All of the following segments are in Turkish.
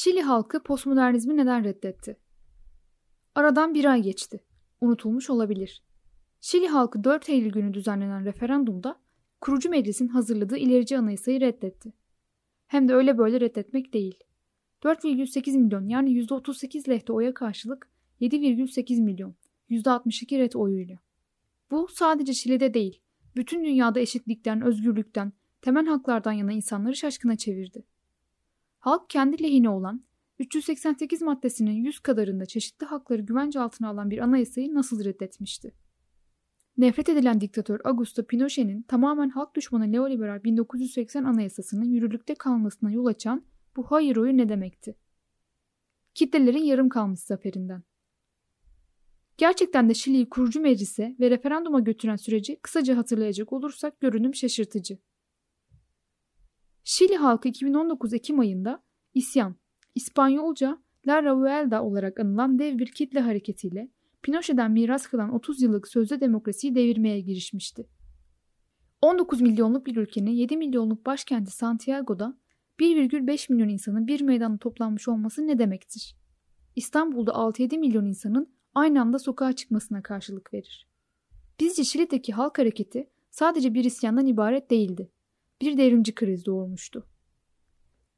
Şili halkı postmodernizmi neden reddetti? Aradan bir ay geçti. Unutulmuş olabilir. Şili halkı 4 Eylül günü düzenlenen referandumda kurucu meclisin hazırladığı ilerici anayasayı reddetti. Hem de öyle böyle reddetmek değil. 4,8 milyon yani %38 lehte oya karşılık 7,8 milyon %62 red oyuyla. Bu sadece Şili'de değil, bütün dünyada eşitlikten, özgürlükten, temel haklardan yana insanları şaşkına çevirdi. Halk kendi lehine olan 388 maddesinin 100 kadarında çeşitli hakları güvence altına alan bir anayasayı nasıl reddetmişti? Nefret edilen diktatör Augusto Pinochet'in tamamen halk düşmanı neoliberal 1980 anayasasının yürürlükte kalmasına yol açan bu hayır oyu ne demekti? Kitlelerin yarım kalmış zaferinden. Gerçekten de Şili'yi kurucu meclise ve referanduma götüren süreci kısaca hatırlayacak olursak görünüm şaşırtıcı. Şili halkı 2019 Ekim ayında isyan, İspanyolca La Revuelta olarak anılan dev bir kitle hareketiyle Pinochet'den miras kalan 30 yıllık sözde demokrasiyi devirmeye girişmişti. 19 milyonluk bir ülkenin 7 milyonluk başkenti Santiago'da 1,5 milyon insanın bir meydanda toplanmış olması ne demektir? İstanbul'da 6-7 milyon insanın aynı anda sokağa çıkmasına karşılık verir. Bizce Şili'deki halk hareketi sadece bir isyandan ibaret değildi. Bir devrimci kriz doğurmuştu.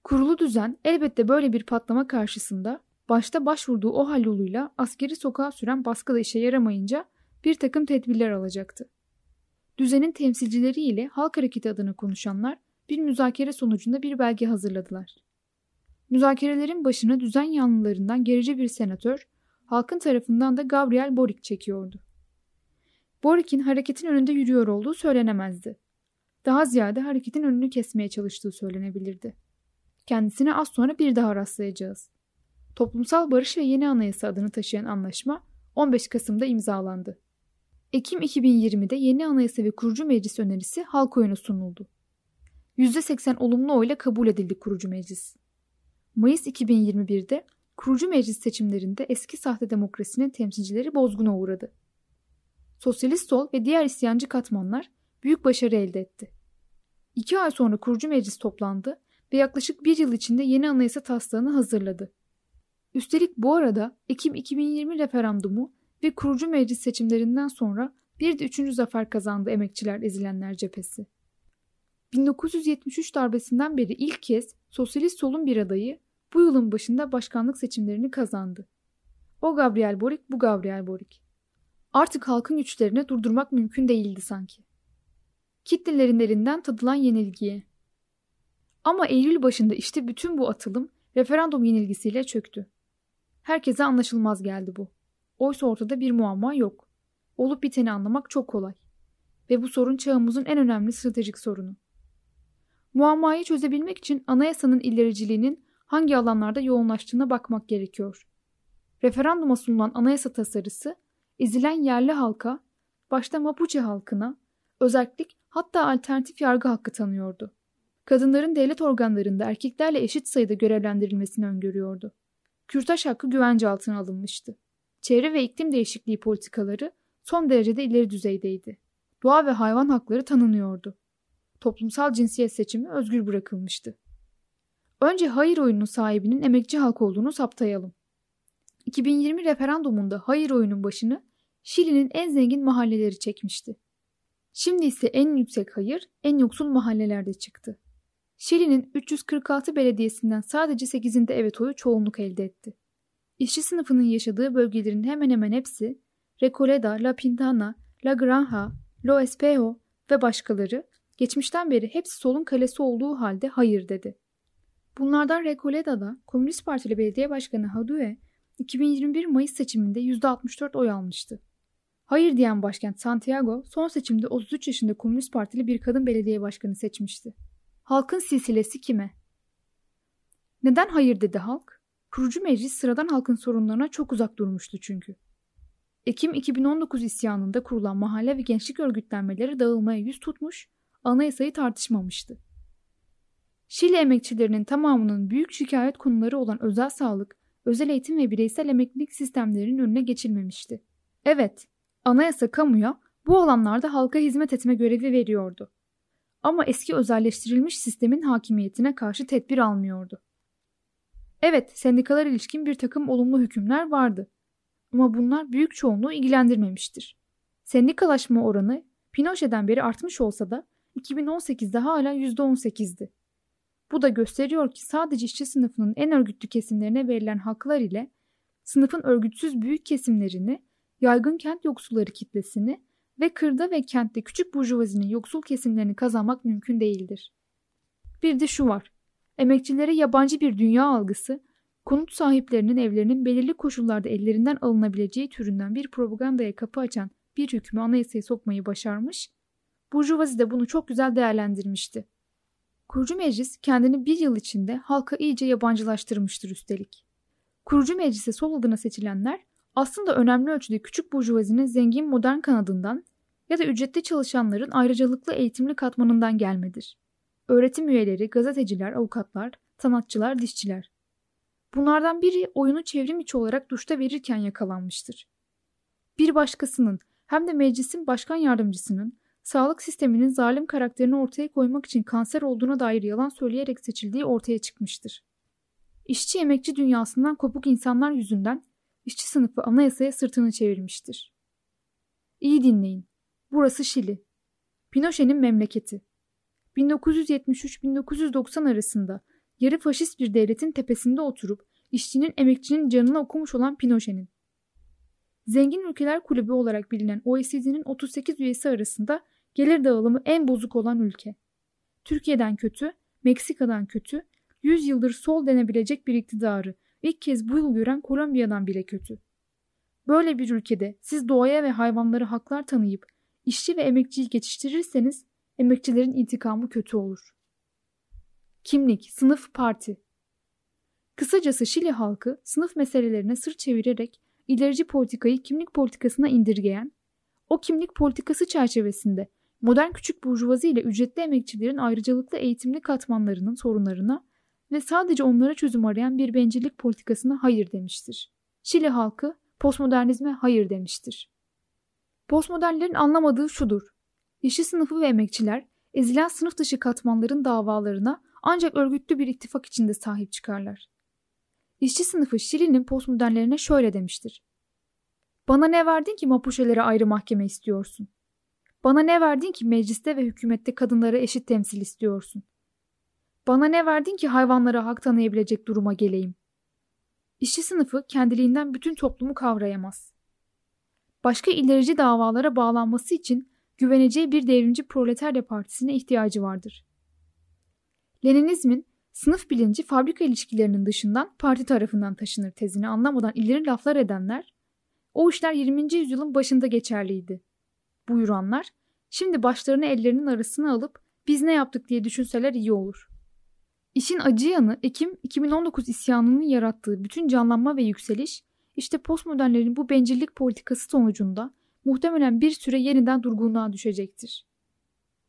Kurulu düzen elbette böyle bir patlama karşısında başta başvurduğu o hal yoluyla askeri sokağa süren baskı da işe yaramayınca bir takım tedbirler alacaktı. Düzenin temsilcileri ile halk hareketi adına konuşanlar bir müzakere sonucunda bir belge hazırladılar. Müzakerelerin başına düzen yanlılarından gerici bir senatör, halkın tarafından da Gabriel Boric çekiyordu. Boric'in hareketin önünde yürüyor olduğu söylenemezdi. Daha ziyade hareketin önünü kesmeye çalıştığı söylenebilirdi. Kendisine az sonra bir daha rastlayacağız. Toplumsal Barış ve Yeni Anayasa adını taşıyan anlaşma 15 Kasım'da imzalandı. Ekim 2020'de yeni anayasa ve kurucu meclis önerisi halk oyuna sunuldu. %80 olumlu oyla kabul edildi kurucu meclis. Mayıs 2021'de kurucu meclis seçimlerinde eski sahte demokrasinin temsilcileri bozguna uğradı. Sosyalist sol ve diğer isyancı katmanlar büyük başarı elde etti. İki ay sonra kurucu meclis toplandı ve yaklaşık bir yıl içinde yeni anayasa taslağını hazırladı. Üstelik bu arada Ekim 2020 referandumu ve kurucu meclis seçimlerinden sonra bir de üçüncü zafer kazandı Emekçiler Ezilenler Cephesi. 1973 darbesinden beri ilk kez sosyalist solun bir adayı bu yılın başında başkanlık seçimlerini kazandı. O Gabriel Boric, bu Gabriel Boric. Artık halkın güçlerini durdurmak mümkün değildi sanki. Kitlelerin elinden tadılan yenilgiye. Ama Eylül başında işte bütün bu atılım referandum yenilgisiyle çöktü. Herkese anlaşılmaz geldi bu. Oysa ortada bir muamma yok. Olup biteni anlamak çok kolay. Ve bu sorun çağımızın en önemli stratejik sorunu. Muammayı çözebilmek için anayasanın ilericiliğinin hangi alanlarda yoğunlaştığına bakmak gerekiyor. Referanduma sunulan anayasa tasarısı ezilen yerli halka, başta Mapuche halkına, özellik hatta alternatif yargı hakkı tanıyordu. Kadınların devlet organlarında erkeklerle eşit sayıda görevlendirilmesini öngörüyordu. Kürtaj hakkı güvence altına alınmıştı. Çevre ve iklim değişikliği politikaları son derecede ileri düzeydeydi. Doğa ve hayvan hakları tanınıyordu. Toplumsal cinsiyet seçimi özgür bırakılmıştı. Önce hayır oyunun sahibinin emekçi halk olduğunu saptayalım. 2020 referandumunda hayır oyunun başını Şili'nin en zengin mahalleleri çekmişti. Şimdi ise en yüksek hayır en yoksul mahallelerde çıktı. Şili'nin 346 belediyesinden sadece 8'inde evet oyu çoğunluk elde etti. İşçi sınıfının yaşadığı bölgelerin hemen hemen hepsi Recoleta, La Pintana, La Granja, Lo Espejo ve başkaları geçmişten beri hepsi solun kalesi olduğu halde hayır dedi. Bunlardan Recoleta'da Komünist Partili Belediye Başkanı Hadue 2021 Mayıs seçiminde %64 oy almıştı. Hayır diyen başkent Santiago son seçimde 33 yaşında Komünist Partili bir kadın belediye başkanı seçmişti. Halkın silsilesi kime? Neden hayır dedi halk? Kurucu meclis sıradan halkın sorunlarına çok uzak durmuştu çünkü. Ekim 2019 isyanında kurulan mahalle ve gençlik örgütlenmeleri dağılmaya yüz tutmuş, anayasayı tartışmamıştı. Şili emekçilerinin tamamının büyük şikayet konuları olan özel sağlık, özel eğitim ve bireysel emeklilik sistemlerinin önüne geçilmemişti. Evet, anayasa kamuya bu alanlarda halka hizmet etme görevi veriyordu. Ama eski özelleştirilmiş sistemin hakimiyetine karşı tedbir almıyordu. Evet, sendikalar ilişkin bir takım olumlu hükümler vardı. Ama bunlar büyük çoğunluğu ilgilendirmemiştir. Sendikalaşma oranı Pinochet'den beri artmış olsa da 2018'de hala %18'di. Bu da gösteriyor ki sadece işçi sınıfının en örgütlü kesimlerine verilen haklar ile sınıfın örgütsüz büyük kesimlerini, yaygın kent yoksulları kitlesini ve kırda ve kentte küçük burjuvazinin yoksul kesimlerini kazanmak mümkün değildir. Bir de şu var. Emekçilere yabancı bir dünya algısı, konut sahiplerinin evlerinin belirli koşullarda ellerinden alınabileceği türünden bir propagandaya kapı açan bir hükmü anayasaya sokmayı başarmış, Burjuvazi de bunu çok güzel değerlendirmişti. Kurucu meclis kendini bir yıl içinde halka iyice yabancılaştırmıştır üstelik. Kurucu meclise sol adına seçilenler aslında önemli ölçüde küçük burjuvazinin zengin modern kanadından ya da ücretli çalışanların ayrıcalıklı eğitimli katmanından gelmedir. Öğretim üyeleri, gazeteciler, avukatlar, sanatçılar, dişçiler. Bunlardan biri oyunu çevrim içi olarak duşta verirken yakalanmıştır. Bir başkasının hem de meclisin başkan yardımcısının sağlık sisteminin zalim karakterini ortaya koymak için kanser olduğuna dair yalan söyleyerek seçildiği ortaya çıkmıştır. İşçi emekçi dünyasından kopuk insanlar yüzünden işçi sınıfı anayasaya sırtını çevirmiştir. İyi dinleyin. Burası Şili. Pinochet'in memleketi. 1973-1990 arasında yarı faşist bir devletin tepesinde oturup işçinin emekçinin canını okumuş olan Pinochet'in. Zengin Ülkeler Kulübü olarak bilinen OECD'nin 38 üyesi arasında gelir dağılımı en bozuk olan ülke. Türkiye'den kötü, Meksika'dan kötü, 100 yıldır sol denebilecek bir iktidarı ilk kez bu yıl gören Kolombiya'dan bile kötü. Böyle bir ülkede siz doğaya ve hayvanlara haklar tanıyıp işçi ve emekçiyi geçiştirirseniz emekçilerin intikamı kötü olur. Kimlik, sınıf, parti. Kısacası Şili halkı sınıf meselelerine sırt çevirerek ilerici politikayı kimlik politikasına indirgeyen, o kimlik politikası çerçevesinde modern küçük burjuvazi ile ücretli emekçilerin ayrıcalıklı eğitimli katmanlarının sorunlarına ve sadece onlara çözüm arayan bir bencillik politikasına hayır demiştir. Şili halkı postmodernizme hayır demiştir. Postmodernlerin anlamadığı şudur. İşçi sınıfı ve emekçiler ezilen sınıf dışı katmanların davalarına ancak örgütlü bir ittifak içinde sahip çıkarlar. İşçi sınıfı Şili'nin postmodernlerine şöyle demiştir. Bana ne verdin ki mapuşelere ayrı mahkeme istiyorsun? Bana ne verdin ki mecliste ve hükümette kadınlara eşit temsil istiyorsun? Bana ne verdin ki hayvanlara hak tanıyabilecek duruma geleyim? İşçi sınıfı kendiliğinden bütün toplumu kavrayamaz. Başka ilerici davalara bağlanması için güveneceği bir devrimci proletarya partisine ihtiyacı vardır. Leninizmin sınıf bilinci fabrika ilişkilerinin dışından parti tarafından taşınır tezini anlamadan ileri laflar edenler, o işler 20. yüzyılın başında geçerliydi. Buyuranlar, şimdi başlarını ellerinin arasına alıp biz ne yaptık diye düşünseler iyi olur. İşin acı yanı Ekim 2019 isyanının yarattığı bütün canlanma ve yükseliş işte postmodernlerin bu bencillik politikası sonucunda muhtemelen bir süre yeniden durgunluğa düşecektir.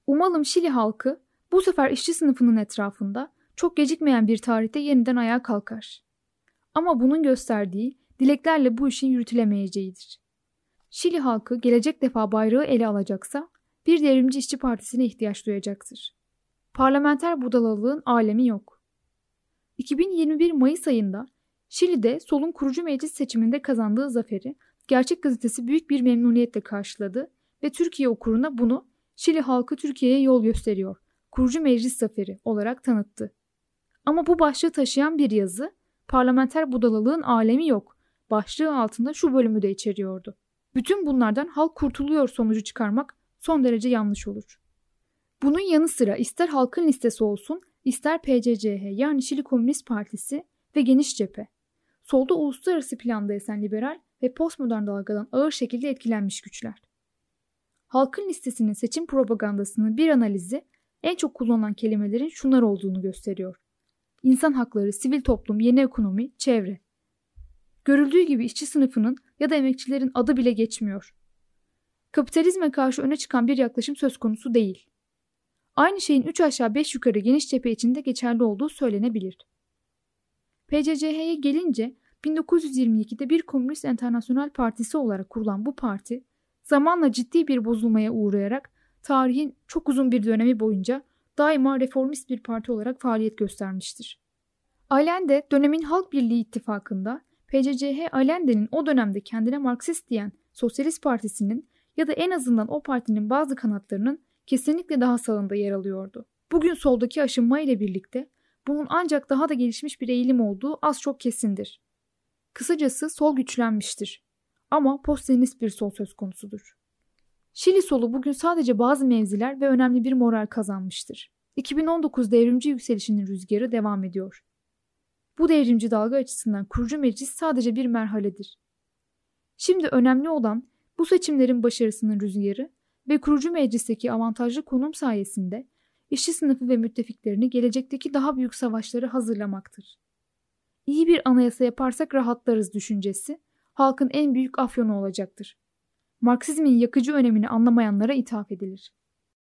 Umalım Şili halkı bu sefer işçi sınıfının etrafında çok gecikmeyen bir tarihte yeniden ayağa kalkar. Ama bunun gösterdiği dileklerle bu işin yürütülemeyeceğidir. Şili halkı gelecek defa bayrağı ele alacaksa bir devrimci işçi partisine ihtiyaç duyacaktır. Parlamenter budalalığın alemi yok. 2021 Mayıs ayında Şili'de solun kurucu meclis seçiminde kazandığı zaferi Gerçek gazetesi büyük bir memnuniyetle karşıladı ve Türkiye okuruna bunu Şili halkı Türkiye'ye yol gösteriyor, kurucu meclis zaferi olarak tanıttı. Ama bu başlığı taşıyan bir yazı parlamenter budalalığın alemi yok başlığı altında şu bölümü de içeriyordu. Bütün bunlardan halk kurtuluyor sonucu çıkarmak son derece yanlış olur. Bunun yanı sıra ister halkın listesi olsun, ister PCCH yani Şili Komünist Partisi ve geniş cephe. Solda uluslararası planda esen liberal ve postmodern dalgadan ağır şekilde etkilenmiş güçler. Halkın listesinin seçim propagandasının bir analizi en çok kullanılan kelimelerin şunlar olduğunu gösteriyor. İnsan hakları, sivil toplum, yeni ekonomi, çevre. Görüldüğü gibi işçi sınıfının ya da emekçilerin adı bile geçmiyor. Kapitalizme karşı öne çıkan bir yaklaşım söz konusu değil. Aynı şeyin 3 aşağı 5 yukarı geniş cephe içinde geçerli olduğu söylenebilir. PCCH'ye gelince 1922'de bir Komünist Enternasyonel Partisi olarak kurulan bu parti zamanla ciddi bir bozulmaya uğrayarak tarihin çok uzun bir dönemi boyunca daima reformist bir parti olarak faaliyet göstermiştir. Allende dönemin Halk Birliği ittifakında PCCH Allende'nin o dönemde kendine Marksist diyen Sosyalist Partisi'nin ya da en azından o partinin bazı kanatlarının kesinlikle daha sağında yer alıyordu. Bugün soldaki aşınma ile birlikte bunun ancak daha da gelişmiş bir eğilim olduğu az çok kesindir. Kısacası sol güçlenmiştir. Ama postsenist bir sol söz konusudur. Şili solu bugün sadece bazı mevziler ve önemli bir moral kazanmıştır. 2019 devrimci yükselişinin rüzgarı devam ediyor. Bu devrimci dalga açısından kurucu meclis sadece bir merhaledir. Şimdi önemli olan bu seçimlerin başarısının rüzgarı ve kurucu meclisteki avantajlı konum sayesinde işçi sınıfı ve müttefiklerini gelecekteki daha büyük savaşları hazırlamaktır. İyi bir anayasa yaparsak rahatlarız düşüncesi halkın en büyük afyonu olacaktır. Marksizmin yakıcı önemini anlamayanlara ithaf edilir.